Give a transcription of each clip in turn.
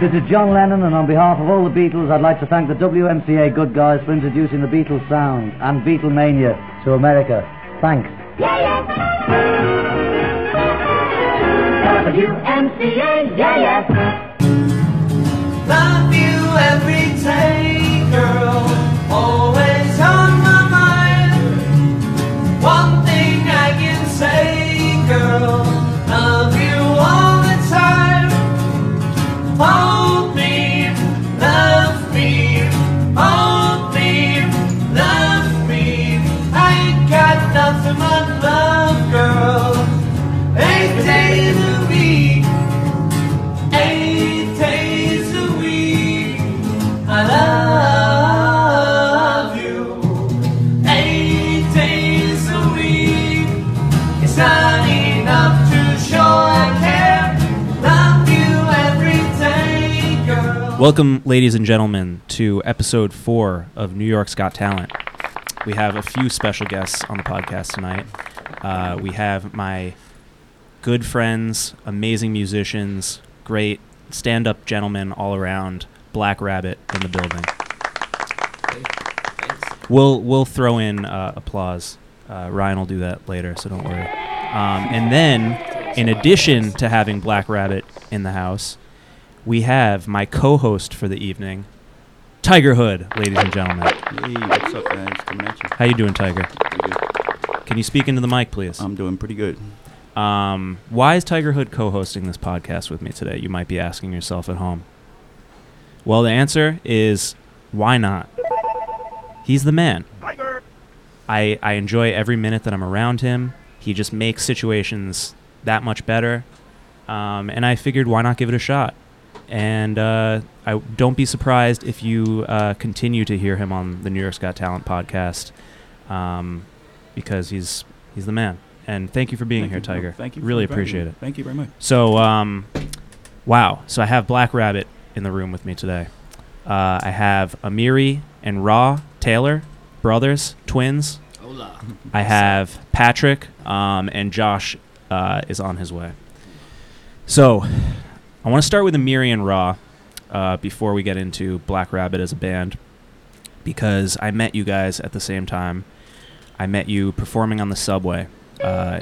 This is John Lennon, and on behalf of all the Beatles, I'd like to thank the WMCA good guys for introducing the Beatles sound and Beatlemania to America. Thanks. Yeah, yeah. WMCA, yeah, yeah. Welcome, ladies and gentlemen, to episode four of New York's Got Talent. We have a few special guests on the podcast tonight. Uh, we have my good friends, amazing musicians, great stand up gentlemen all around, Black Rabbit in the building. We'll, we'll throw in uh, applause. Uh, Ryan will do that later, so don't worry. Um, and then, in addition to having Black Rabbit in the house, we have my co-host for the evening, Tiger Hood, ladies and gentlemen. Hey, what's up, guys? Coming at you. How you doing, Tiger? Pretty good. Can you speak into the mic, please? I'm doing pretty good. Um, why is Tiger Hood co-hosting this podcast with me today? You might be asking yourself at home. Well, the answer is why not? He's the man. I I enjoy every minute that I'm around him. He just makes situations that much better. Um, and I figured why not give it a shot? And uh, I don't be surprised if you uh, continue to hear him on the New York's Got Talent podcast, um, because he's he's the man. And thank you for being Thank here, you. Tiger. Thank you. Really appreciate me. it. Thank you very much. So, um, wow. So I have Black Rabbit in the room with me today. Uh, I have Amiri and Raw Taylor, brothers, twins. Hola. I have Patrick, um, and Josh uh, is on his way. So, I want to start with Amiri and Raw uh, before we get into Black Rabbit as a band, because I met you guys at the same time. I met you performing on the subway. Uh,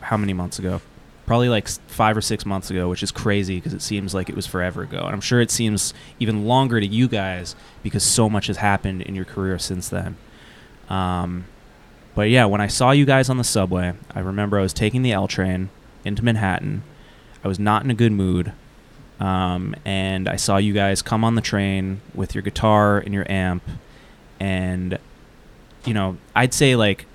how many months ago? Probably like five or six months ago, which is crazy because it seems like it was forever ago. And I'm sure it seems even longer to you guys because so much has happened in your career since then. Um, but yeah, when I saw you guys on the subway, I remember I was taking the L train into Manhattan. I was not in a good mood. Um, and I saw you guys come on the train with your guitar and your amp. And, you know, I'd say like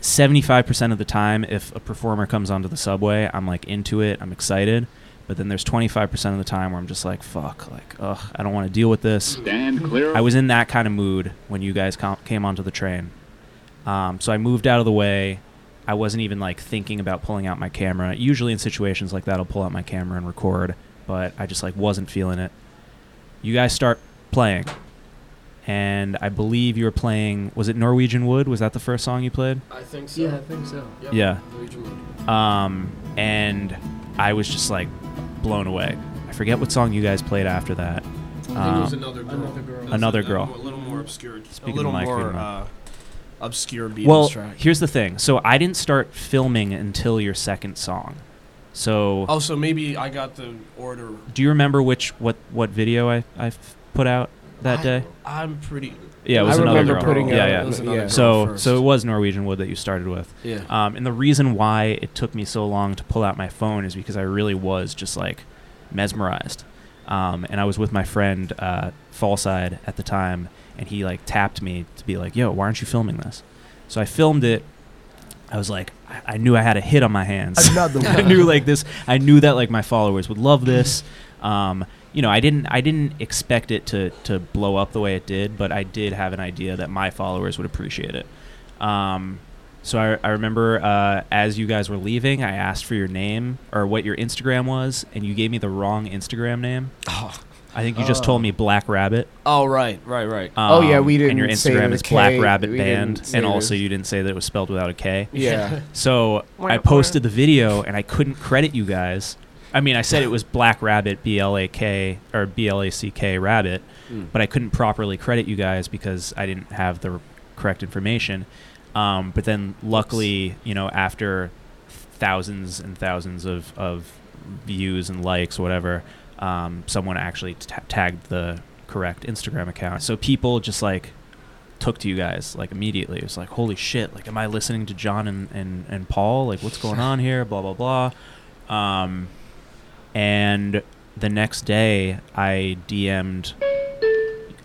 75% of the time, if a performer comes onto the subway, I'm like into it, I'm excited. But then there's 25% of the time where I'm just like, fuck, like, ugh, I don't want to deal with this. Stand clear. I was in that kind of mood when you guys com- came onto the train. Um, so I moved out of the way. I wasn't even like thinking about pulling out my camera. Usually in situations like that, I'll pull out my camera and record, but I just like wasn't feeling it. You guys start playing, and I believe you were playing. Was it Norwegian Wood? Was that the first song you played? I think so. Yeah, I think so. Yep. Yeah. Norwegian Wood. Um, and I was just like blown away. I forget what song you guys played after that. I think it Um, was another girl. Another Girl. Another a, Girl. A little more obscure. Speaking a little of Mike more uh, obscure Beatles well, track. here's the thing. So I didn't start filming until your second song. So Oh, so maybe I got the order. do you remember which what what video I I put out that I- day? I'm pretty. Yeah, it was I another remember girl. putting yeah, out- yeah. It was another yeah. girl So first. so it was Norwegian Wood that you started with. yeah. Um, and the reason why it took me so long to pull out my phone is because I really was just like mesmerized. Um, and I was with my friend uh, Fallside at the time, and he like tapped me to be like, "Yo, why aren't you filming this?" So I filmed it. I was like, I, I knew I had a hit on my hands. Another I knew like this. I knew that like my followers would love this. Um, you know, I didn't I didn't expect it to to blow up the way it did, but I did have an idea that my followers would appreciate it. Um, so I, I remember uh, as you guys were leaving, I asked for your name or what your Instagram was, and you gave me the wrong Instagram name. Oh. I think you just Oh. told me Black Rabbit. oh, right, right, right. Um, Oh, yeah, we did. And your didn't say Instagram the is Black K. Rabbit We didn't Band, say and the- also you didn't say that it was spelled without a K. Yeah. So I posted the video and I couldn't credit you guys I mean, I said it was Black Rabbit, B L A K or B L A C K Rabbit, Mm. but I couldn't properly credit you guys because I didn't have the correct information. Um, but then, luckily, you know, after thousands and thousands of, of views and likes, whatever, um, someone actually ta tagged the correct Instagram account. So people just like took to you guys like immediately. It was like, holy shit! Like, am I listening to John and, and, and Paul? Like, what's going on here? Blah blah blah. Um, and the next day, I DM'd.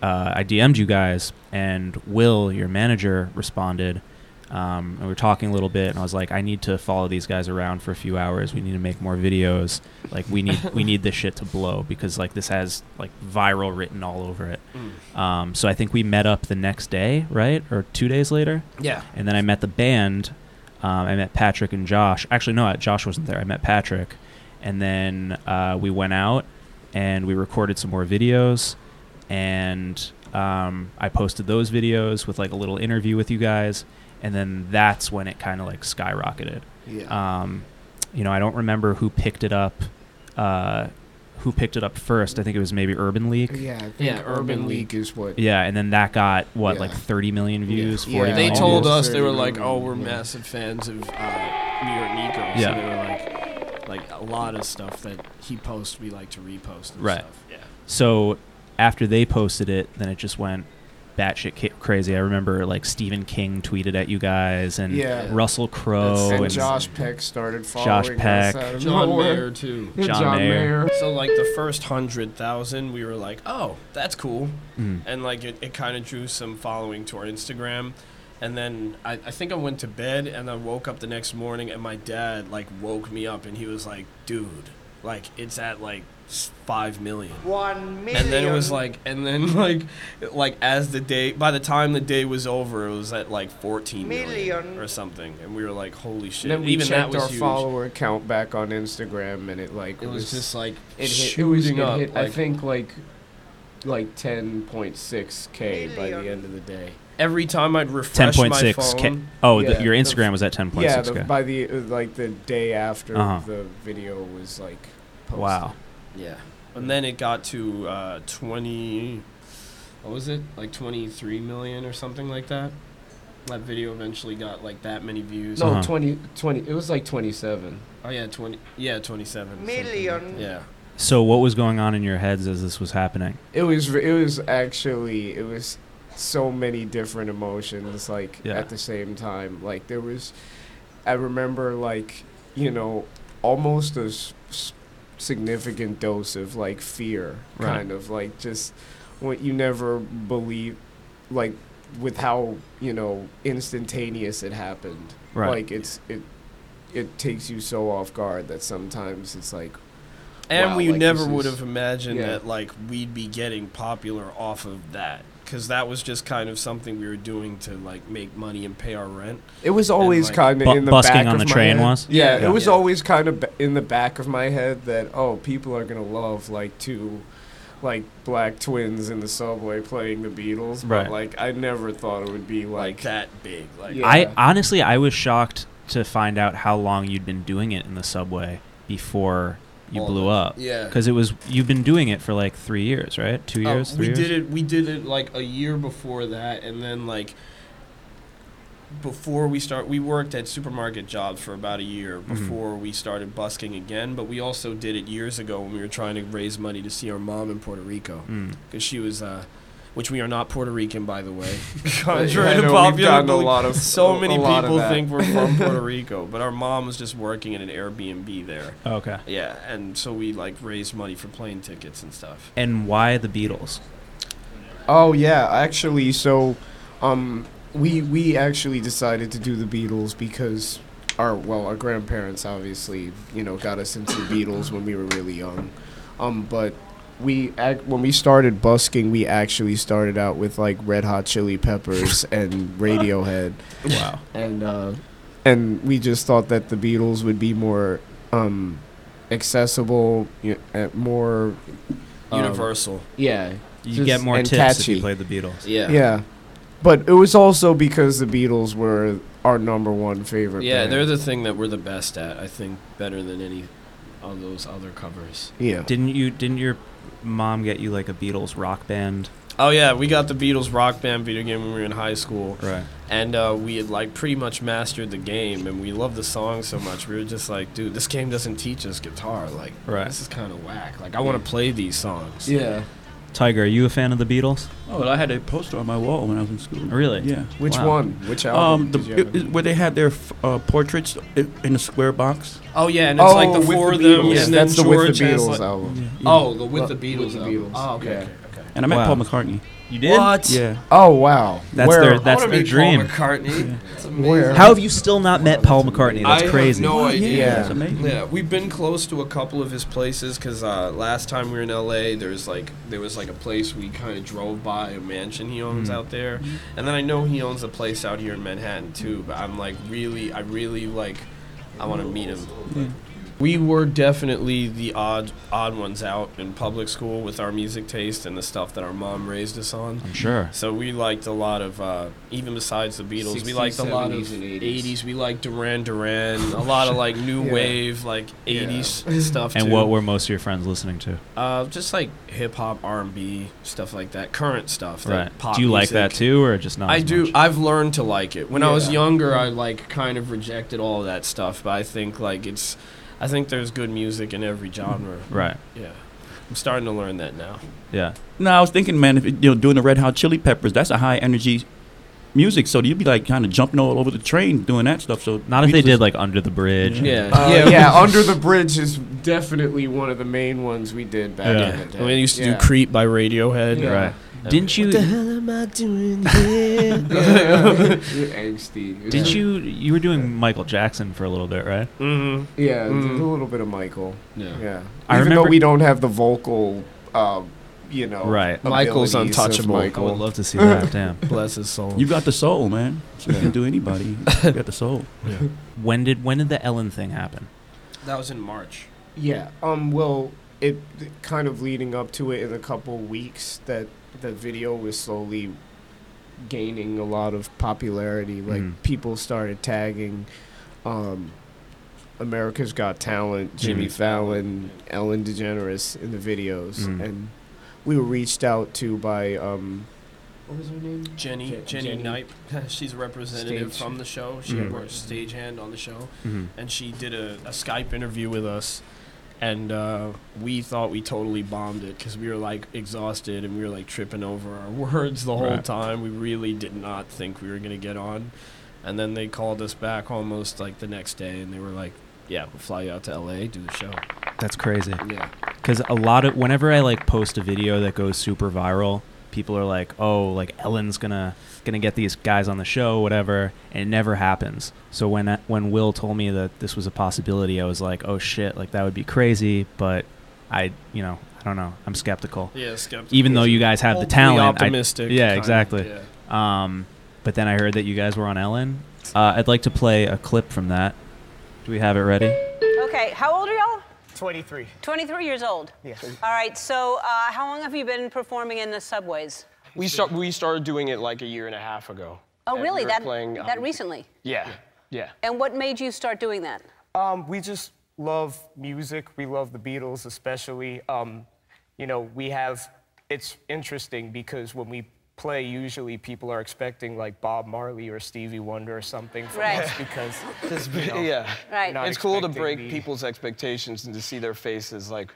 Uh, I DM'd you guys, and Will, your manager, responded. Um, and we were talking a little bit, and I was like, I need to follow these guys around for a few hours. We need to make more videos. Like, we need we need this shit to blow because like this has like viral written all over it. Mm. Um, so I think we met up the next day, right, or two days later, Yeah. and then I met the band. Um, I met Patrick and Josh. Actually, no, Josh wasn't there. I met Patrick, and then uh, we went out and we recorded some more videos, and um, I posted those videos with like a little interview with you guys, and then that's when it kind of like skyrocketed. Yeah. Um, you know, I don't remember who picked it up. Uh, who picked it up first? I think it was maybe Urban Leak. yeah, Yeah, Urban Urban League is what. Yeah, and then that got what Yeah. like 30 million views, Yeah. 40 Yeah. They told views? us they were like, "Oh, we're yeah. massive fans of uh, New York Nico." Yeah. So they were like, like a lot of stuff that he posts, we like to repost and Right. stuff. Yeah. So after they posted it, then it just went batshit ca- crazy. I remember like Stephen King tweeted at you guys, and Yeah. Russell Crowe, and and Josh Peck started following Josh us Peck. out of John nowhere. Mayer too. John John, Mayer. Mayer. So like the first hundred thousand, we were like, "Oh, that's cool," Mm. and like it, it kind of drew some following to our Instagram. And then I, I think I went to bed and I woke up the next morning and my dad like woke me up and he was like, "Dude, like it's at like s- five million. One million. And then it was like, and then like, like as the day, by the time the day was over, it was at like 14 million Million. or something, and we were like, holy shit! And then we Even that checked was our huge. follower count back on Instagram, and it like It was just like it hit, it was shooting it up. hit, I think like like 10.6 k by the end of the day. every time I'd refresh my 10.6 k. phone, Oh, Yeah, the, your the- Instagram was at 10.6 yeah, k. the, by the like the day after Uh-huh. the video was like posted. Wow. Yeah, and then it got to uh, 20. What was it? Like 23 million or something like that. That video eventually got like that many views. No, Uh-huh. twenty twenty. 20 it was like 27. Oh yeah, 20. Yeah, 27. something. Yeah. So what was going on in your heads as this was happening? It was it was actually it was so many different emotions like Yeah. at the same time. Like there was I remember like, you know, almost a s- s- significant dose of like fear Right. kind of like just what you never believe like with how, you know, instantaneous it happened. Right. Like it's it it takes you so off guard that sometimes it's like And Wow, we like, never would have imagined yeah. that like we'd be getting popular off of that because that was just kind of something we were doing to like make money and pay our rent. It was always like, kind of bu- in the busking back on of the my train head. was? Yeah, Yeah. it was Yeah. always kind of in the back of my head that oh, people are gonna love like two, like black twins in the subway playing the Beatles. But Right. like, I never thought it would be Like like, that big, like Yeah. I honestly, I was shocked to find out how long you'd been doing it in the subway before you blew up. yeah. Because it was you've been doing it for like three years, right? Two Uh, years, we three years. did it. We did it like a year before that, and then like before we start, we worked at supermarket jobs for about a year Mhm. before we started busking again. But we also did it years ago when we were trying to raise money to see our mom in Puerto Rico Mm. because she was. Uh, which we are not Puerto Rican, by the way. Yeah, Contrary I to know, we've popular gotten a belief. lot of so a- many a people that. think we're from Puerto Rico, but our mom was just working in an Airbnb there. Okay. Yeah, and so we like raised money for plane tickets and stuff. And why the Beatles? Oh yeah, actually, so, um, we we actually decided to do the Beatles because our well, our grandparents obviously you know got us into the Beatles when we were really young, um, but we ac- when we started busking, we actually started out with like Red Hot Chili Peppers and Radiohead, Wow. and uh, and we just thought that the Beatles would be more um, accessible, y- uh, more um, Universal. yeah, You Just- get more and tips if you play the Beatles. Yeah. Yeah. But it was also because the Beatles were our number one favorite Yeah, band. they're the thing that we're the best at. I think better than any of those other covers. Yeah. Didn't you? Didn't your mom get you like a Beatles rock band? Oh yeah, we got the Beatles rock band video game when we were in high school. Right. and uh, we had like pretty much mastered the game and we loved the song so much we were just like dude this game doesn't teach us guitar like Right. this is kind of whack like i want to play these songs Yeah. Tiger, are you a fan of the Beatles? Oh, well, I had a poster on my wall when I was in school. Really? Yeah. Which Wow. one? Which album? Um, the, did you have it- it- where they had their f- uh, portraits in a square box. oh yeah and it's like the with four of them Yeah, and then that's the George with the Beatles like- album. oh the with Well, the with beatles the album. Beatles, oh okay, yeah. okay okay And I met Wow. Paul McCartney. You did? what Yeah. Oh wow. That's Where? their that's I wanna their meet dream. Paul McCartney. That's amazing. Where? How have you still not met Paul McCartney? That's I crazy. Have no idea. Yeah. That's amazing. Yeah, we've been close to a couple of his places because uh, last time we were in LA, there's like there was like a place we kind of drove by a mansion he owns out there, and then I know he owns a place out here in Manhattan too. But I'm like really, I really like, I want to meet him. We were definitely the odd odd ones out in public school with our music taste and the stuff that our mom raised us on. I'm sure. So we liked a lot of, uh, even besides the Beatles, we liked a lot of and 80s. 80s. We liked Duran Duran, a lot of like new Yeah. wave, like 80s stuff And too. what were most of your friends listening to? uh, just like hip hop, R&B, stuff like that, current stuff. like Right. pop Do you like that too, or just not? I as do. much? I've learned to like it. When I was younger, I like kind of rejected all of that stuff, but I think like it's, I think there's good music in every genre. Right. Yeah, I'm starting to learn that now. Yeah. No, I was thinking, man, if it- you know, doing the Red Hot Chili Peppers, that's a high energy music. So you'd be like kind of jumping all over the train doing that stuff. So Not if they did like Under the Bridge. Yeah, Uh, yeah, Under the Bridge is definitely one of the main ones we did back Yeah. in the day. When they used to Yeah. do "Creep" by Radiohead. Yeah. Right. Didn't you? hell am I doing here? You're angsty. Did you? You were doing Michael Jackson for a little bit, right? mm-hmm. Yeah, did Mm. a little bit of Michael. Yeah. Yeah. I Even remember- though we don't have the vocal, uh, you know, Right. Michael's abilities of untouchable. I Michael. would love to see that. Damn. Bless his soul. You got the soul, man. So you can do anybody. You got the soul. When did when did the Ellen thing happen? that was in March. Yeah. Um. Well, it kind of leading up to it in a couple weeks that the video was slowly gaining a lot of popularity. Like Mhm. people started tagging, um, America's Got Talent, Jimmy Jimmy Fallon, Ellen DeGeneres in the videos, Mhm. and we were reached out to by um, what was her name? Jenny, Je- Jenny, Jenny. Knipe. She's a representative Stage. from the show. She Mhm. works stagehand on the show, Mm-hmm. and she did a, a Skype interview with us. And uh, we thought we totally bombed it because we were like exhausted and we were like tripping over our words the whole Right. time. We really did not think we were gonna get on. And then they called us back almost like the next day, and they were like, "Yeah, we'll fly you out to L.A. do the show." That's crazy. Yeah. Because a lot of whenever I like post a video that goes super viral, people are like, "Oh, like Ellen's gonna gonna get these guys on the show, whatever," and it never happens. So when I- when Will told me that this was a possibility, I was like, "Oh shit, like that would be crazy," but I, you know, I don't know. I'm skeptical. Yeah, skeptical. Even though you guys have the Hopefully talent, I- optimistic. yeah, kind of, exactly. yeah. Um, but then I heard that you guys were on Ellen. Uh, I'd like to play a clip from that. Do we have it ready? Okay, how old are y'all? 23. 23 years old. Yes. All right, so uh, how long have you been performing in the subways? We start we started doing it like a year and a half ago. Oh, really? we That playing, that um, recently? Yeah. Yeah. And what made you start doing that? Um, we just love music. We love the Beatles, especially. Um, you know, we have. It's interesting because when we play, usually people are expecting like Bob Marley or Stevie Wonder or something from Right. us because. you know, yeah. Right. It's cool to break the- people's expectations and to see their faces. Like,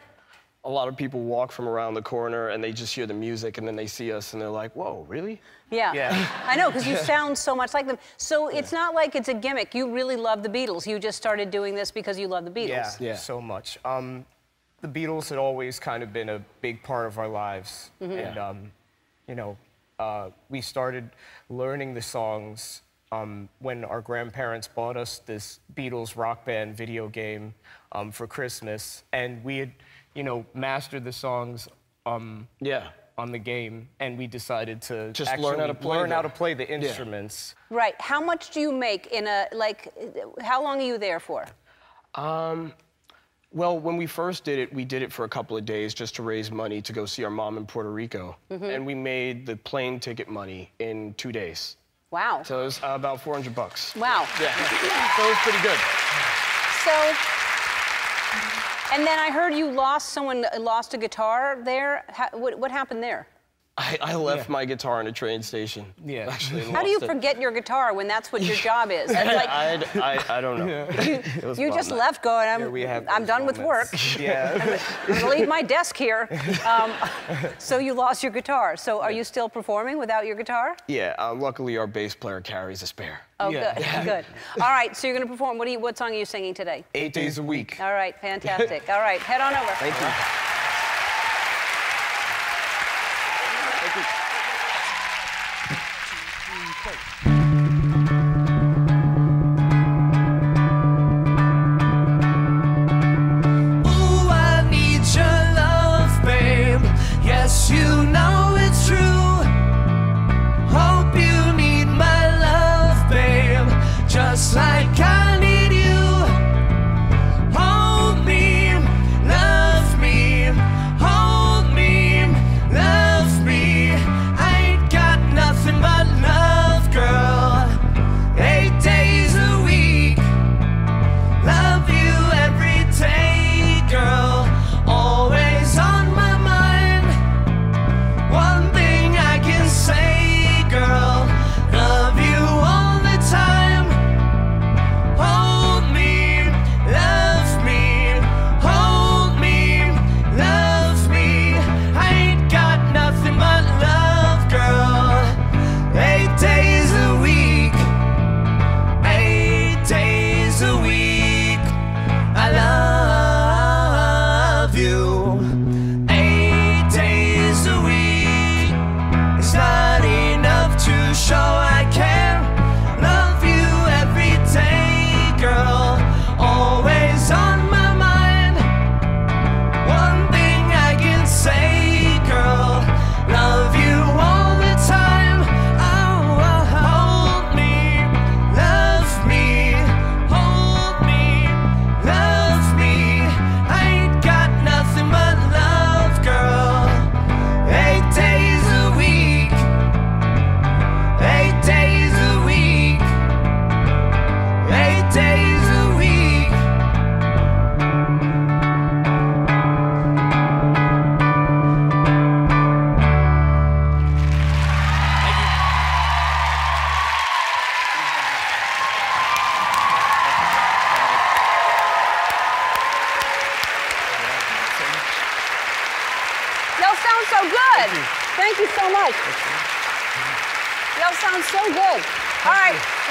a lot of people walk from around the corner and they just hear the music and then they see us and they're like, whoa, really? Yeah. Yeah. I know, because you sound so much like them. So it's not like it's a gimmick. You really love the Beatles. You just started doing this because you love the Beatles. Yeah, Yeah. so much. Um, the Beatles had always kind of been a big part of our lives, Mm-hmm. and um, you know, uh, we started learning the songs um, when our grandparents bought us this Beatles rock band video game um, for Christmas, and we had, you know, mastered the songs. Um, Yeah. on the game, and we decided to Just learn how to play learn how to play the instruments. Right. How much do you make in a, like, how long are you there for? Um, well, when we first did it, we did it for a couple of days just to raise money to go see our mom in Puerto Rico. And we made the plane ticket money in two days. Wow. So it was uh, about 400 bucks. Wow. Yeah. So it was pretty good. So, And then I heard you lost someone lost a guitar there. Ha- what, what happened there? I, I left my guitar in a train station. Yeah. Actually, How do you it. forget your guitar when that's what your job is? Like I, I, I don't know. It was you just though. left going, I'm, Yeah, we have I'm those done with work. Yeah. I'm gonna leave my desk here. Um, so you lost your guitar. So are you still performing without your guitar? Yeah, uh, luckily our bass player carries a spare. Oh, Yeah. good, good. All right, so you're going to perform. What, do you, what song are you singing today? Eight days a week. All right, fantastic. All right, head on over. Thank you.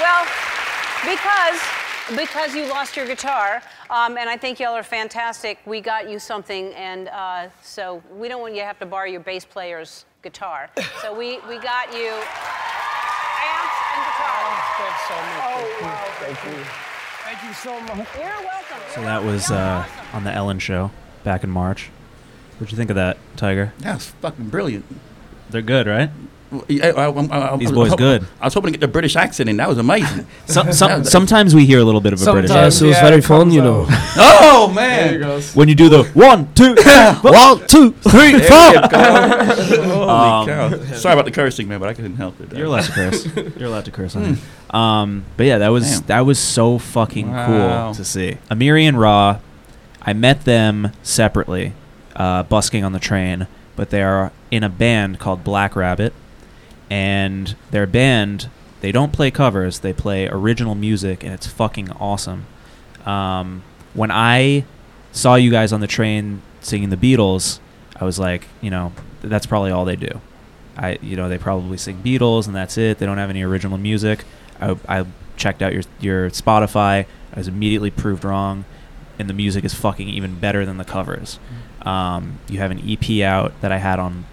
Well, because because you lost your guitar, um, and I think y'all are fantastic. We got you something, and uh, so we don't want you to have to borrow your bass player's guitar. So we we got you amps and guitar. Thanks so much. Oh wow! Thank you. Thank you so much. You're welcome. So You're that welcome. was uh, awesome. on the Ellen show back in March. What'd you think of that, Tiger? That's fucking brilliant. They're good, right? I, I, I, I, These boys I- good. I was hoping to get the British accent in. That was amazing. Some, some, sometimes we hear a little bit of a British Sometimes. accent. it was Yeah, very it fun, you know. oh man! When you do the one, two, One, two, three, There four. Holy Um, cow! Sorry about the cursing, man, but I couldn't help it. You're allowed to curse. You're allowed to curse on it. Um, but yeah, that was Damn. that was so fucking Wow. cool to see. Amiri and Raw, I met them separately, uh, busking on the train, but they are in a band called Black Rabbit, and their band they don't play covers, they play original music, and it's fucking awesome. Um, when I saw you guys on the train singing the Beatles, I was like, you know, that's probably all they do. I, you know, they probably sing Beatles and that's it. They don't have any original music. I, I checked out your your Spotify. I was immediately proved wrong, and the music is fucking even better than the covers. Um, you have an EP out that I had on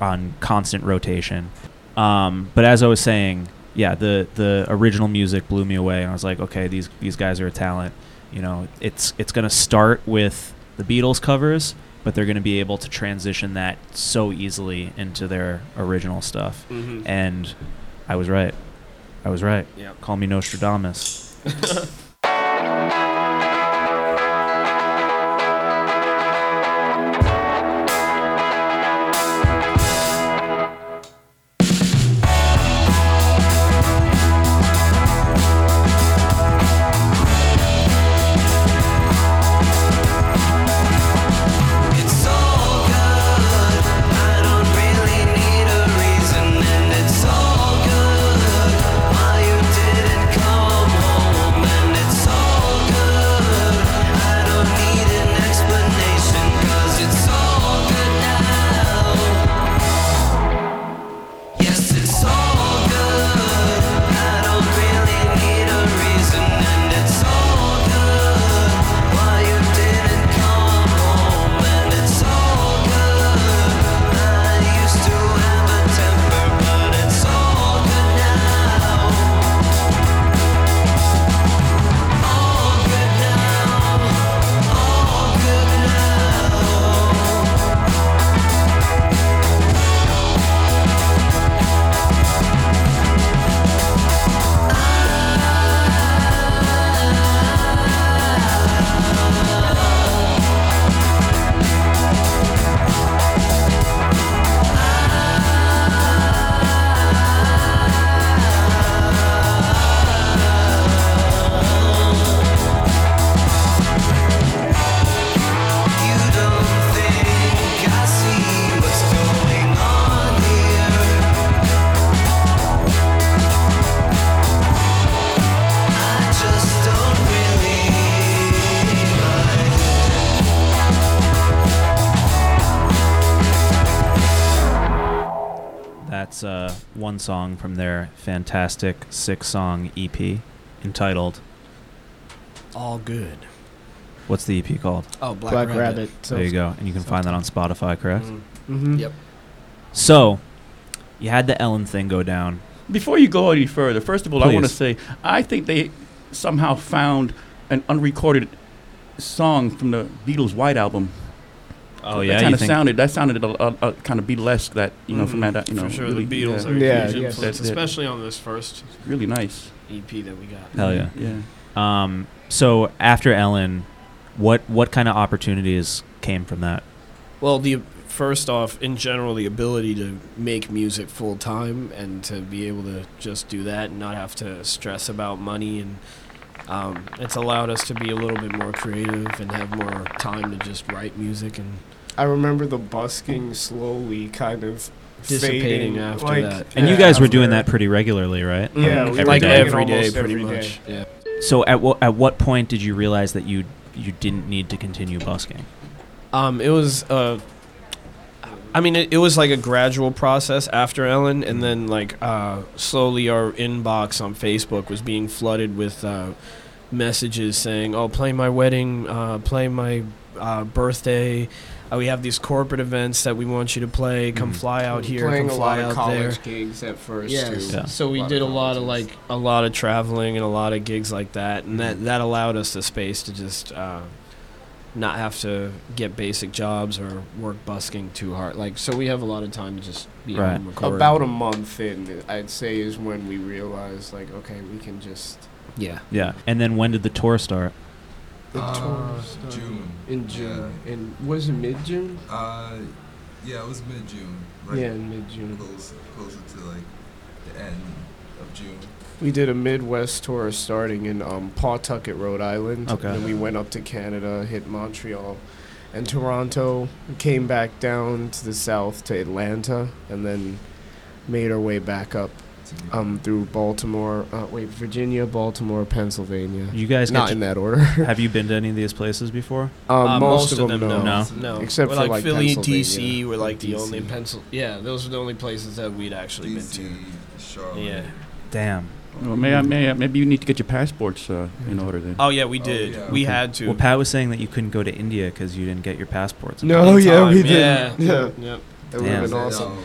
on constant rotation. Um, but as I was saying, yeah, the the original music blew me away, and I was like, okay, these these guys are a talent. You know, it's it's gonna start with the Beatles covers, but they're gonna be able to transition that so easily into their original stuff. Mhm. And I was right. I was right. Yep. Call me Nostradamus. one song from their fantastic six-song EP entitled. All good. What's the EP called? Oh, Black, Black Rabbit. Rabbit. there you go, and you can find that on Spotify, correct? Mhm. Mm-hmm. Yep. So, you had the Ellen thing go down. Before you go any further, first of all, I want to say I think they somehow found an unrecorded song from the Beatles' White Album. Oh that yeah, kind of sounded that sounded a, a, a kind of Beatlesque. That you know from Mhm. that you know For sure, really, the Beatles yeah, are a Yeah, huge yes. influence, That- that- especially on this first really nice. EP that we got. Hell yeah. Yeah. Um, so after Ellen, what what kind of opportunities came from that? Well, the first off, in general, the ability to make music full time and to be able to just do that and not have to stress about money and um, it's allowed us to be a little bit more creative and have more time to just write music and I remember the busking slowly kind of dissipating fading, after like, that. And you Yeah, guys were doing that pretty regularly, right? Yeah, Mhm. we Every like day. every day, almost pretty every much. day. Yeah. So at what at what point did you realize that you you didn't need to continue busking? Um, it was uh, I mean, it, it was like a gradual process after Ellen, and then like uh, slowly our inbox on Facebook was being flooded with uh, messages saying, "Oh, play my wedding, uh, play my uh, birthday." Uh, we have these corporate events that we want you to play. Come Mhm. fly out here. Playing come a fly lot of out there. college gigs at first Yes. too. Yeah. So we Lot of did a lot of like a lot of traveling and a lot of gigs like that, and Mm-hmm. that that allowed us the space to just uh, not have to get basic jobs or work busking too hard. Like so, we have a lot of time to just be Right. home and record. About a month in, I'd say, is when we realized, like, okay, we can just. yeah. Yeah. And then when did the tour start? The Uh, tour started June. In June. In was it mid June? Uh, yeah, it was mid June. Right Yeah, mid June. Close, closer to like the end of June. We did a Midwest tour starting in um, Pawtucket, Rhode Island. Okay. Then we went up to Canada, hit Montreal and Toronto, came back down to the south to Atlanta, and then made our way back up um, through Baltimore, uh, wait, Virginia, Baltimore, Pennsylvania. You guys Not in that order. have you been to any of these places before? Uh, Uh, most, of them, no. no. No, Except We're for, like, like, Philly, Pennsylvania DC. Were like the only pencil. Yeah, those are the only places that we'd actually DC, been to. Charlotte. Yeah. Damn. Well, may I, may I, maybe you need to get your passports uh, in order then. Oh yeah, we Oh, did. yeah. We Okay. had to. Well, Pat was saying that you couldn't go to India because you didn't get your passports. No, In yeah, we did. Yeah. Yeah. Yep. That would Damn. have been awesome.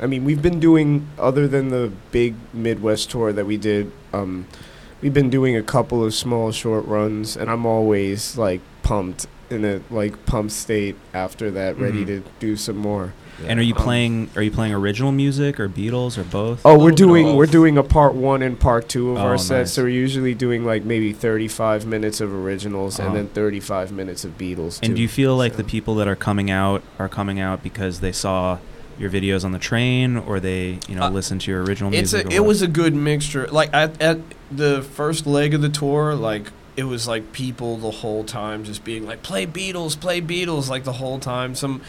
I mean, we've been doing other than the big Midwest tour that we did. Um, we've been doing a couple of small short runs, and I'm always like pumped in a like pumped state after that, ready Mhm. to do some more. And are you playing? Are you playing original music or Beatles or both? Oh, we're doing we're doing a part one and part two of Oh, our set. nice. So we're usually doing like maybe 35 minutes of originals Oh. and then 35 minutes of Beatles. And too. do you feel like So- the people that are coming out are coming out because they saw your videos on the train, or they you know Uh, listen to your original It's music? a, it what? was a good mixture. Like at at the first leg of the tour, like it was like people the whole time just being like, "Play Beatles, play Beatles," like the whole time. Some,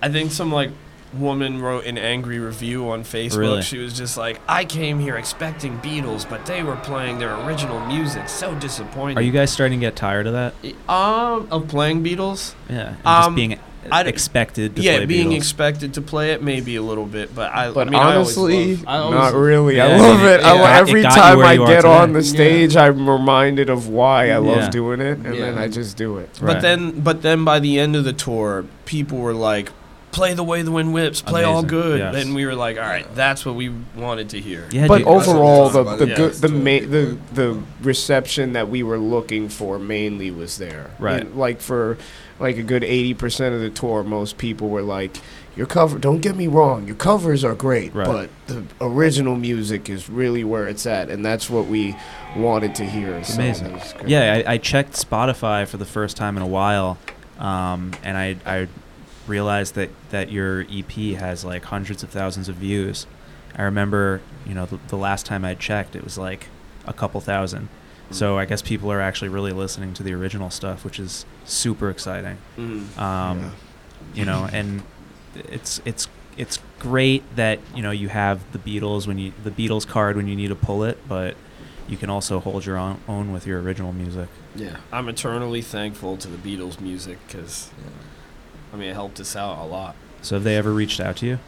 I think some like woman wrote an angry review on Facebook. Really? She was just like, "I came here expecting Beatles, but they were playing their original music. So disappointing." Are you guys starting to get tired of that? um of playing Beatles? Yeah, and Um, just being I'd- expected to yeah, play being Beatles. expected to play it maybe a little bit, but I. But I mean, I honestly, love- I always not really. Yeah, I I love mean, it. I, yeah. lo- every got time I get on the stage, I'm reminded of why I love Yeah. doing it, and then I just do it. Right. But then, but then by the end of the tour, people were like, "Play the way the wind whips, play all Amazing, good." yes. And we were like, "All right, that's what we wanted to hear." Yeah, But dude, overall, the the about Yeah. good the ma- the the reception that we were looking for mainly was there. Right. And, like for like a good eighty percent of the tour, most people were like, "Your cover. Don't get me wrong. Your covers are great, Right. but the original music is really where it's at, and that's what we wanted to hear." so Amazing. that was great. Yeah, I, I checked Spotify for the first time in a while, um, and I, I realized that, that your EP has like hundreds of thousands of views. I remember, you know, the, the last time I checked, it was like a couple thousand. So I guess people are actually really listening to the original stuff, which is super exciting. Mhm. Um, You know, and it's it's it's great that you know you have the Beatles when you the Beatles card when you need to pull it, but you can also hold your own, own with your original music. Yeah, I'm eternally thankful to the Beatles' music because, I mean, it helped us out a lot. So have they ever reached out to you?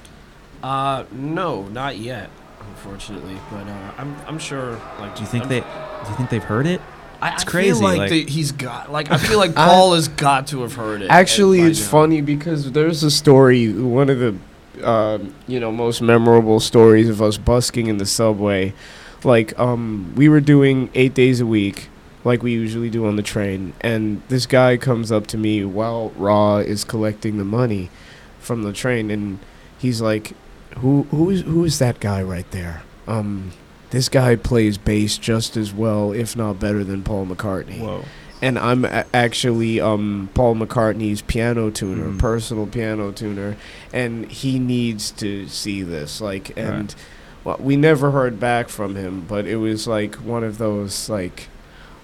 Uh, no, not yet, unfortunately. But uh, I'm I'm sure. Like, Do you think I'm- they? Do you think they've heard it? I, It's I crazy, Feel like, like- they- he's got. Like I feel like I- Paul has got to have heard it. Actually, it's now. funny because there's a story, one of the, um, you know, most memorable stories of us busking in the subway. Like, um, we were doing eight days a week, like we usually do on the train, and this guy comes up to me while Raw is collecting the money from the train, and he's like, "Who, who is, who is that guy right there? Um, this guy plays bass just as well, if not better than Paul McCartney." Whoa. and I'm a- actually um, Paul McCartney's piano tuner, Mhm. personal piano tuner, and he needs to see this. Like, and well, we never heard back from him, but it was like one of those like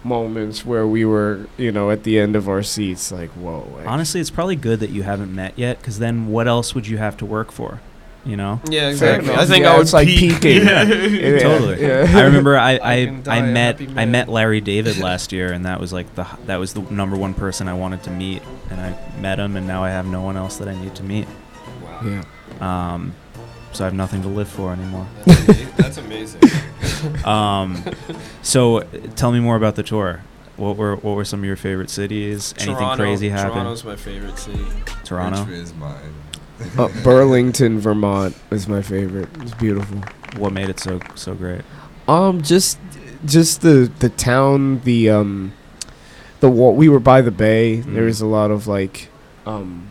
moments where we were, you know, at the end of our seats, like, whoa. like- Honestly, it's probably good that you haven't met yet, because then what else would you have to work for? You know? Yeah, exactly. enough. I think Yeah, I would it's like peak. peaking. Yeah. Yeah. totally. Yeah. I remember I I I, I, met I met Larry David last year, and that was like the that was the number one person I wanted to meet, and I met him, and now I have no one else that I need to meet. Wow. Yeah. Um, so I have nothing to live for anymore. That's ama- That's amazing. Um, so uh, tell me more about the tour. What were what were some of your favorite cities? Anything crazy happen? Toronto's my favorite city. Toronto. Which is mine. Uh, Burlington, Vermont is my favorite. It's beautiful. What made it so so great? Um, just, just the the town, the um, the wa- we were by the bay. There Mm. was a lot of like, um,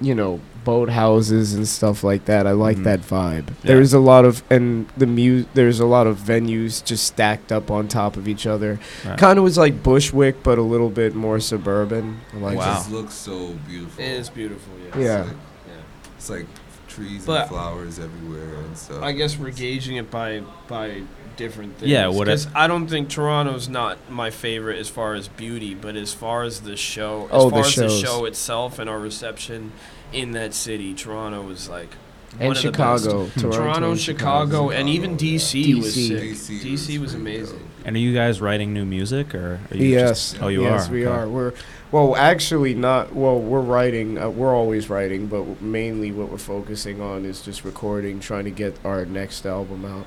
you know, boat houses and stuff like that. I like Mhm. that vibe. Yeah. There was a lot of and the mu- There's a lot of venues just stacked up on top of each other. Right. Kind of was like Bushwick, but a little bit more suburban. I Like It Wow. just looks so beautiful. It is beautiful. Yeah. Yeah. It's like, Yeah. it's like trees But- and flowers everywhere and stuff. I guess we're gauging it by by different things. Yeah, what I- 'Cause I don't think Toronto's not my favorite as far as beauty, but as far as the show, as Oh, the far as shows. the show itself and our reception in that city, Toronto was like and one of the best. Chicago, Toronto, Toronto, and Chicago, and even DC, was DC. sick. DC DC, was was pretty amazing. And are you guys writing new music or? Are you yes. Just, oh, you yes, are. we Okay. are. We're well, actually not. Well, we're writing. Uh, we're always writing, but mainly what we're focusing on is just recording, trying to get our next album out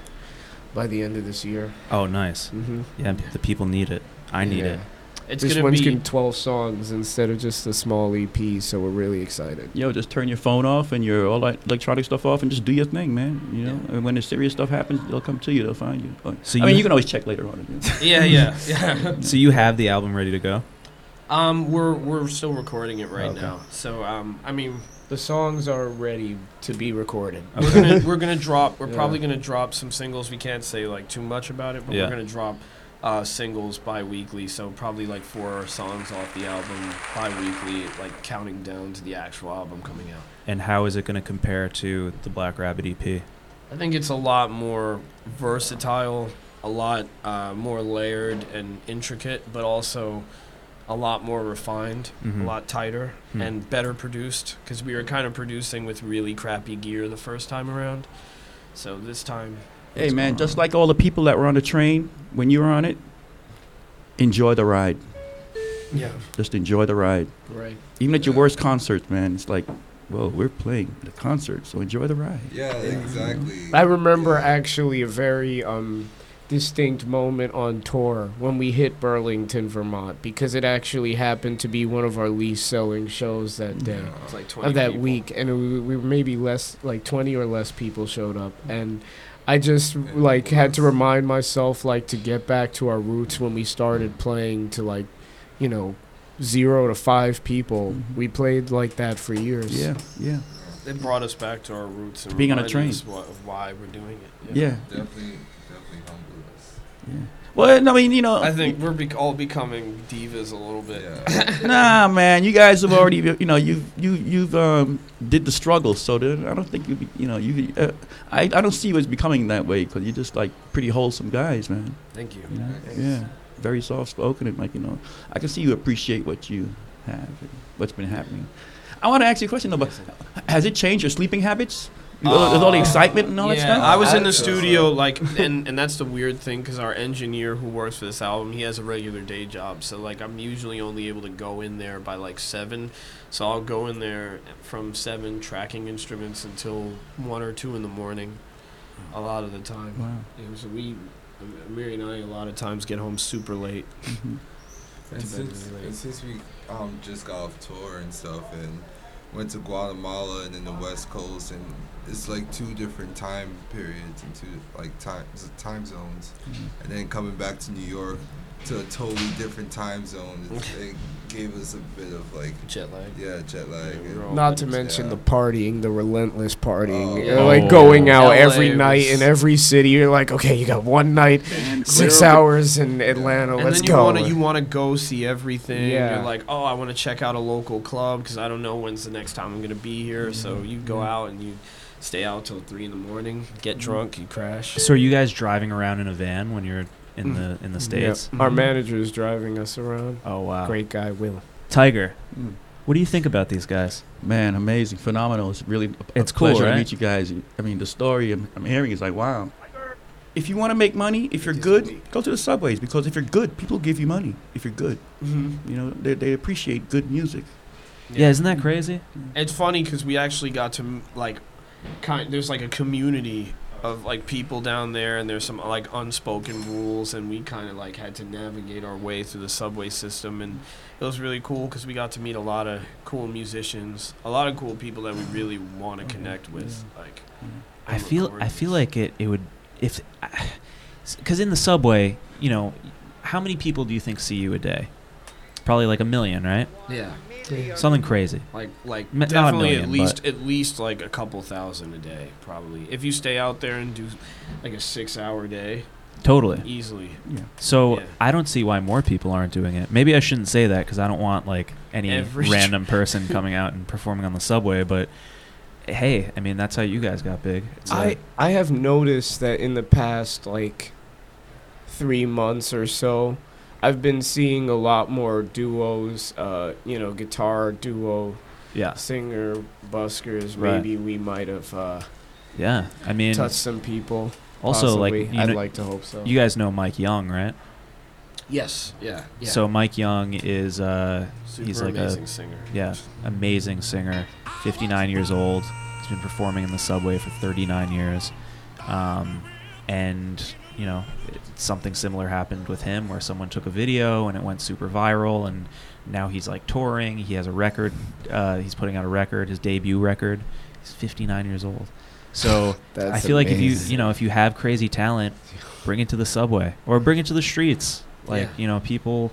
by the end of this year. Oh, nice. Mm-hmm. Yeah, the people need it. I need it. It's this gonna one's be getting 12 songs instead of just a small EP, so we're really excited. Yo, just turn your phone off and your all that electronic stuff off and just do your thing, man. You know, and when the serious stuff happens, they'll come to you. They'll find you. Oh, So I you- mean, you can always check later on. yeah, yeah, yeah. So you have the album ready to go? Um, we're we're still recording it right Okay. now. So um, I mean, The songs are ready to be recorded. we're gonna we're gonna drop. We're Yeah. probably gonna drop some singles. We can't say like too much about it, but Yeah. we're gonna drop uh, singles bi-weekly. So probably like four songs off the album bi-weekly, like counting down to the actual album coming out. And how is it going to compare to the Black Rabbit EP? I think it's a lot more versatile, a lot uh, more layered and intricate, but also a lot more refined, Mhm. a lot tighter, Hmm. and better produced. Because we were kind of producing with really crappy gear the first time around. So this time, Hey, it's man, gone. just like all the people that were on the train when you were on it, enjoy the ride. yeah, Just enjoy the ride. right. Even at your worst concerts, man, it's like, whoa, we're playing the concert, so enjoy the ride. yeah, exactly. I remember Yeah. actually a very um, distinct moment on tour when we hit Burlington, Vermont, because it actually happened to be one of our least selling shows that day. It's like of that people. week, and we, we were maybe less, like twenty or less people showed up, and I just like had to remind myself like to get back to our roots when we started playing to like, you know, zero to five people. Mhm. We played like that for years. Yeah, yeah, It brought us back to our roots and Being on a train. us wha- of why we're doing it. yeah. Definitely, definitely humbled us. yeah. Well, I mean, you know, I think we're bec all becoming divas a little bit. Yeah. nah, man, you guys have already, you know, you you you've um did the struggle, so then I don't think you, be- you know, you. Uh, I I don't see you as becoming that way because you're just like pretty wholesome guys, man. Thank you. You know? Yeah, very soft spoken and like you know, I can see you appreciate what you have, and what's been happening. I want to ask you a question though, but has it changed your sleeping habits With all- with all the excitement and all that yeah, stuff? I was in the I feel studio like, and and that's the weird thing because our engineer who works for this album, he has a regular day job. So like, I'm usually only able to go in there by like seven. So I'll go in there from seven, tracking instruments until one or two in the morning. A lot of the time. Wow. And so we, Mary and I, a lot of times get home super late. And To bed since, really late. and since we um, just got off tour and stuff and went to Guatemala and then the West Coast and it's like two different time periods and two like time time zones Mhm. and then coming back to New York to a totally different time zone it, it gave us a bit of like jet lag yeah jet lag and- Not to mention Yeah. the partying, the relentless partying. Oh. You're Oh. like going out LA every night in every city. You're like, okay, you got one night, six hours in Atlanta. and let's then you go. want to you want to go see everything. Yeah. You're like, oh, I want to check out a local club because I don't know when's the next time I'm gonna be here. Mm-hmm. So you go mm-hmm. out and you stay out till three in the morning, get mm-hmm. drunk, you crash. So are you guys driving around in a van when you're in Mm. the in the Yeah. states? Our manager is driving us around. Oh wow. Great guy, Will. Tiger. Mm. What do you think about these guys? Man, amazing, phenomenal. It's really a, It's a cool, pleasure right? to meet you guys. I mean, the story I'm, I'm hearing is like, wow. If you want to make money, if you're good, go to the subways because if you're good, people give you money. If you're good, Mm-hmm. you know, they, they appreciate good music. Yeah, isn't that crazy? It's funny because we actually got to like, kind. There's like a community of like people down there, and there's some like unspoken rules, and we kind of like had to navigate our way through the subway system, and it was really cool because we got to meet a lot of cool musicians, a lot of cool people that we really want to mm-hmm. connect with, like. I feel record. I feel like it it would if because in the subway, you know, how many people do you think see you a day? Probably like a million, right? Yeah. Something crazy. Like like M- not a definitely million, at least at least like a couple thousand a day probably. If you stay out there and do like a six hour day, Totally. easily. Yeah. So Yeah. I don't see why more people aren't doing it. Maybe I shouldn't say that because I don't want like any Every- random person coming out and performing on the subway. But hey, I mean that's how you guys got big. It's I like, I have noticed that in the past like three months or so, I've been seeing a lot more duos. Uh, you know, guitar duo, yeah, singer, buskers. Right. Maybe we might have uh, yeah. I mean, touched some people. also like possibly. you, I'd know, like to hope so. you guys know Mike Young, right? Yes. Yeah. Yeah. So Mike Young is uh, Super he's like amazing a singer. yeah, amazing singer. 59 years old. He's been performing in the subway for 39 years. Um, and you know, it, something similar happened with him where someone took a video and it went super viral and now he's like touring. He has a record. Uh, he's putting out a record, his debut record. He's 59 years old. So I feel like if you you know if you have crazy talent, bring it to the subway or bring it to the streets. Like Yeah. you know people,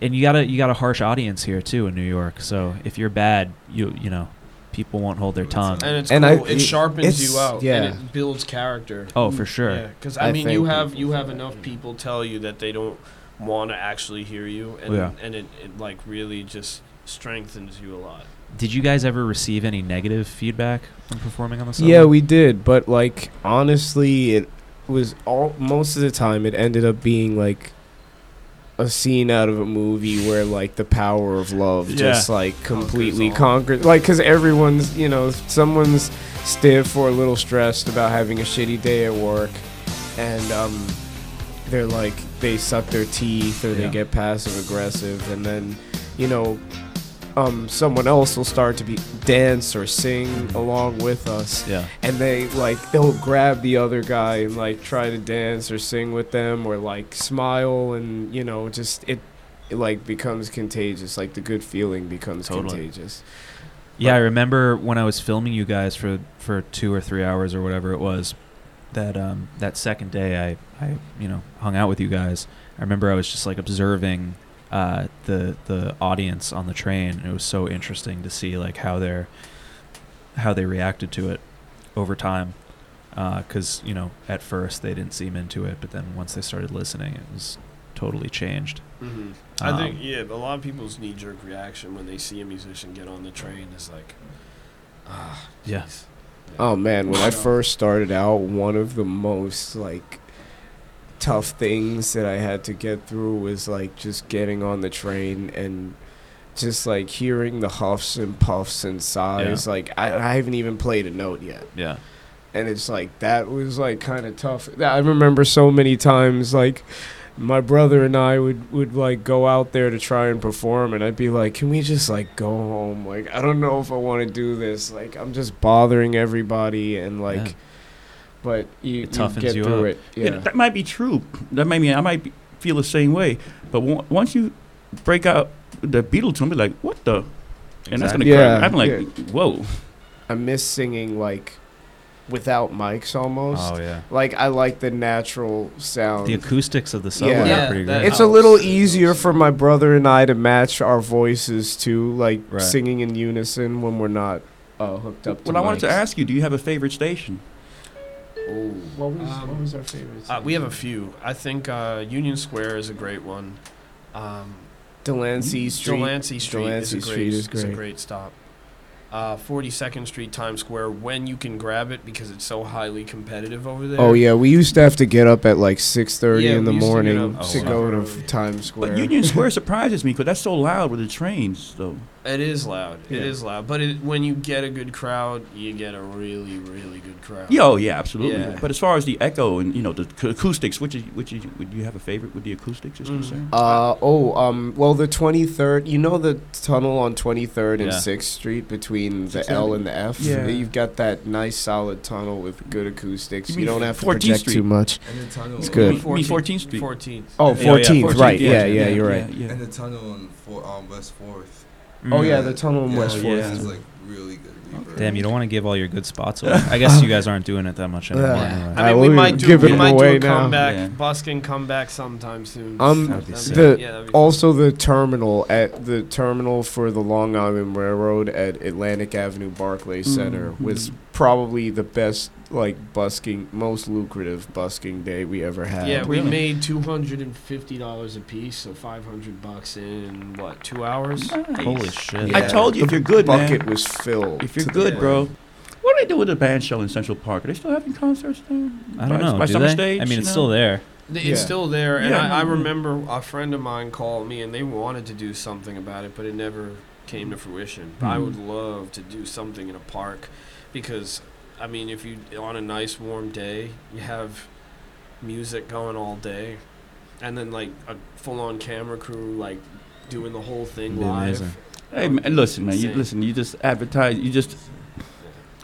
and you got a you got a harsh audience here too in New York. So if you're bad, you you know, people won't hold their tongue. And it's And I- cool. it sharpens it's- you out. yeah. And it builds character. Oh, for sure. Yeah. Because I, I mean, you have you have enough people tell you that they don't want to actually hear you, and Yeah. and it, it like really just strengthens you a lot. Did you guys ever receive any negative feedback from performing on the subway? Yeah, we did, but like honestly, it was all most of the time it ended up being like a scene out of a movie where like the power of love Yeah. just like completely all. conquered like cuz everyone's, you know, someone's stiff or a little stressed about having a shitty day at work and um they're like they suck their teeth or Yeah. they get passive aggressive and then you know um, someone else will start to be dance or sing along with us Yeah. and they like they'll grab the other guy and like try to dance or sing with them or like smile and you know just it, it like becomes contagious like the good feeling becomes Totally. contagious Yeah, I remember when I was filming you guys for for two or three hours or whatever it was. That um that second day, I I you know hung out with you guys. I remember I was just like observing uh the the audience on the train. It was so interesting to see like how they're how they reacted to it over time. Because you know at first they didn't seem into it, but then once they started listening, it was totally changed. Mm-hmm. I think Um, yeah, a lot of people's knee jerk reaction when they see a musician get on the train is like, ah, Yeah. oh man when i first started out one of the most like tough things that i had to get through was like just getting on the train and just like hearing the huffs and puffs and sighs. Yeah. Like I, I haven't even played a note yet. Yeah. and it's like that was like kind of tough. I remember so many times like my brother and I would would like go out there to try and perform, and I'd be like, "Can we just like go home? Like I don't know if I want to do this. Like I'm just bothering everybody, and like." Yeah. But you, It you get you through up. it. Yeah. Yeah. that might be true. That might mean I might be, feel the same way. But w- once you break out the Beatles, I'm be like, what the? And that's gonna Exactly. crack. I'm like, yeah. whoa. I miss singing like without mics almost. Oh yeah. Like I like the natural sound. The acoustics of the subway Yeah. are Yeah, pretty that- great. it's a little easier for my brother and I to match our voices too, like Right. singing in unison when we're not uh, hooked up. to Well, I wanted to ask you, do you have a favorite station? What was, Um, what was our favorite? Uh, we have a few. I think uh, Union Square is a great one. Um, Delancey Street. Delancey Street, Delancey is, a great, Street is is a great. great stop. Uh, 42nd Street, Times Square, when you can grab it because it's so highly competitive over there. Oh yeah, we used to have to get up at like six thirty Yeah, in the we used to get morning up to, go wow. to f- Times Square. But Union Square surprises me because that's so loud with the trains, though. It is loud. It Yeah. is loud. But it, when you get a good crowd, you get a really, really good crowd. Yeah, oh yeah, absolutely. Yeah. But as far as the echo and you know the c- acoustics, which is which is would you have a favorite with the acoustics is Mm. concerned? Uh oh um well the twenty third you know the tunnel on twenty third and Yeah. Sixth Street between the Sixth L and the F. Yeah. You've got that nice solid tunnel with good acoustics. You You, don't have to project Street? too much. And the tunnel. It's good. mean- you mean 14th Street. 14th. Oh, Yeah, yeah, 14th, 14th, right? yeah, Yeah, yeah, you're right. Yeah, And the tunnel on four, on West Fourth. Oh Mm. yeah, the tunnel in Yeah, West Fourth. has too. like really good reverb. Damn, you don't want to give all your good spots away. I guess you guys aren't doing it that much anymore. Yeah. anyway. I I mean, we will might do, give we them might do away a now. comeback, Yeah. busking comeback sometime soon. Um, That'd be That'd sick. the yeah, that'd also the terminal at the terminal for the Long Island Railroad at Atlantic Avenue Barclays Center Mhm. was probably the best like busking, most lucrative busking day we ever had. Yeah, we Really? made two hundred and fifty dollars a piece, so five hundred bucks in what two hours? Holy shit. I told you if you're good, bucket man. was filled. If you're good, bro. What do they do with the band shell in Central Park? Are they still having concerts there? I don't By- know. By do Summer they? Stage? I mean, it's know? still there. It's Yeah. still there, and Yeah, I, I remember a friend of mine called me, and they wanted to do something about it, but it never came to fruition. I Mhm. would love to do something in a park, because, I mean, if you on a nice warm day, you have music going all day, and then like a full-on camera crew like doing the whole thing live. amazing. Hey, man, listen, man. You listen. You just advertise. You just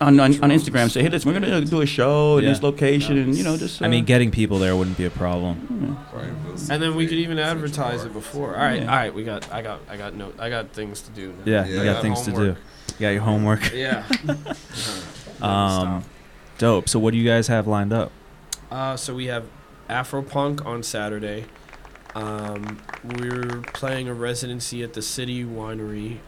on on, on Instagram say, hey, listen, we're gonna do a show in Yeah. this location, and you know, just. Uh, I mean, getting people there wouldn't be a problem. Right, And then we could even advertise it before. All right, Yeah. all right. We got, I got, I got no, I got things to do. Now. Yeah, Yeah. you I got got things to do. homework. You got your homework. Yeah. Um, dope. So, what do you guys have lined up? Uh, so we have Afropunk on Saturday. Um, we're playing a residency at the City Winery.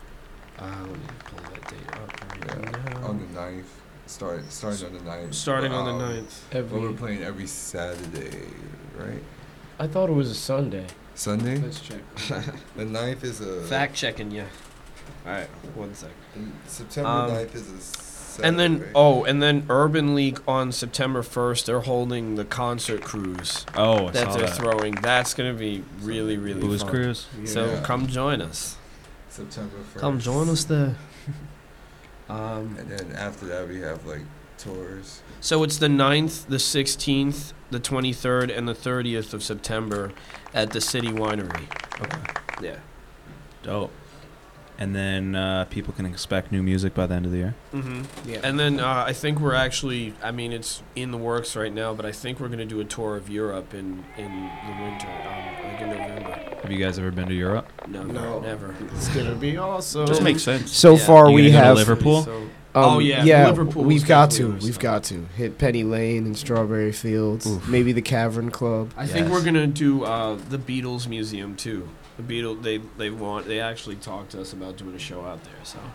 Uh, let me pull that date up right Yeah, on the 9th. Start, starting on the 9th. Starting on the Um, 9th. Well, we're playing every Saturday, right? I thought it was a Sunday. Sunday? Let's check. The 9th is a. Fact checking you. All right, one sec. September Um, 9th is a Saturday. And then, right? oh, and then Urban League on September 1st, they're holding the concert cruise Oh, I that saw they're that. throwing. That's going to be really, really Booze fun. cruise. So Yeah. come join us. September 1st. Come join us there. Um, And then after that, we have like tours. So it's the 9th, the 16th, the 23rd, and the 30th of September at the City Winery. Okay. Yeah. Dope. And then uh, people can expect new music by the end of the year. Mm-hmm. Yeah. And then uh, I think we're actually, I mean, it's in the works right now, but I think we're going to do a tour of Europe in, in the winter, um, like in November. Have you guys ever been to Europe? No, No. never. It's gonna be awesome. just makes sense. So Yeah. far, You we gonna go to have. Liverpool? So, Um, Oh, yeah, yeah. Liverpool we've is got to. definitely our We've stop. got to hit Penny Lane and Strawberry Fields. Oof. Maybe the Cavern Club. I think Yes. we're gonna do uh, the Beatles Museum too. The Beatles, they they want, they actually talked to us about doing a show out there. So You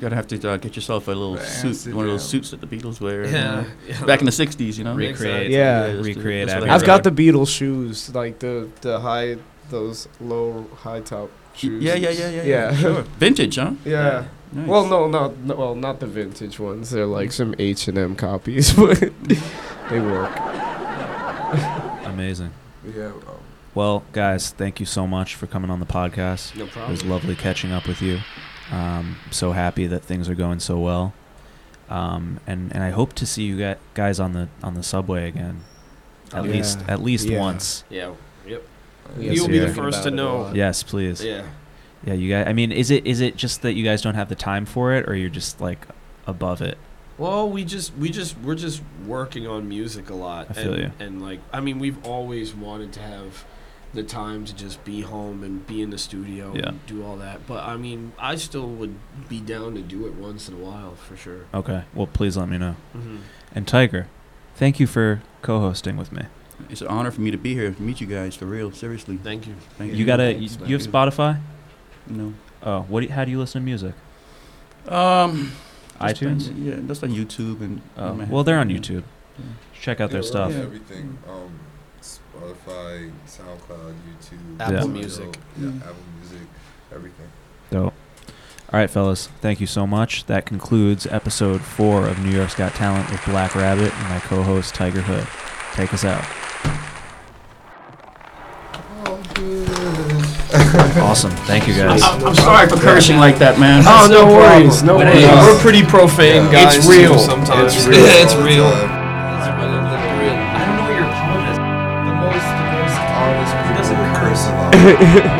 gotta have to uh, get yourself a little Right, suit, one of those suits that the Beatles wear. yeah, you know. Back in the '60s, you know. Recreate. Yeah. just to- Recreate just for the Abbey I've Road. got the Beatles shoes, like the the high, those low high top shoes. Yeah, yeah, yeah, yeah, Yeah. Sure. Vintage, huh? Yeah. Nice. Well, no, not no, well, not the vintage ones. They're like some H and M copies, but they work. Amazing. We have um, Well, guys, thank you so much for coming on the podcast. No problem. It was lovely catching up with you. Um, I'm so happy that things are going so well. Um, and, and I hope to see you gu- guys on the on the subway again. At Yeah. least at least Yeah. once. Yeah. Yep. You'll be the first to know. Yes, please. Yeah. Yeah, you guys. I mean, is it is it just that you guys don't have the time for it, or you're just like above it? Well, we just we just we're just working on music a lot. I feel and, you. And like I mean, we've always wanted to have the time to just be home and be in the studio Yeah. and do all that. But I mean, I still would be down to do it once in a while for sure. Okay. Well, please let me know. Mm-hmm. And Tiger, thank you for co-hosting with me. It's an honor for me to be here to meet you guys for real. Seriously, Thank you. thank You you. got a you, you have. Spotify? No. Oh, what? Do you, how do you listen to music? Um. just on- iTunes? yeah, that's on YouTube and. Oh, my- well, they're on. YouTube. Yeah. Check out their stuff. we're Everything. Um, Spotify, SoundCloud, YouTube, Apple Yeah. Music. Yeah, Mm. Apple Music, everything. Dope. All right, fellas. Thank you so much. That concludes episode four of New York's Got Talent with Black Rabbit and my co-host Tiger Hood. Take us out. awesome. Thank you guys. I'm, I'm sorry for cursing like that, man. Oh, no no worries, no worries. we're pretty profane Yeah. guys. It's real. Sometimes It's real. It's real. Yeah.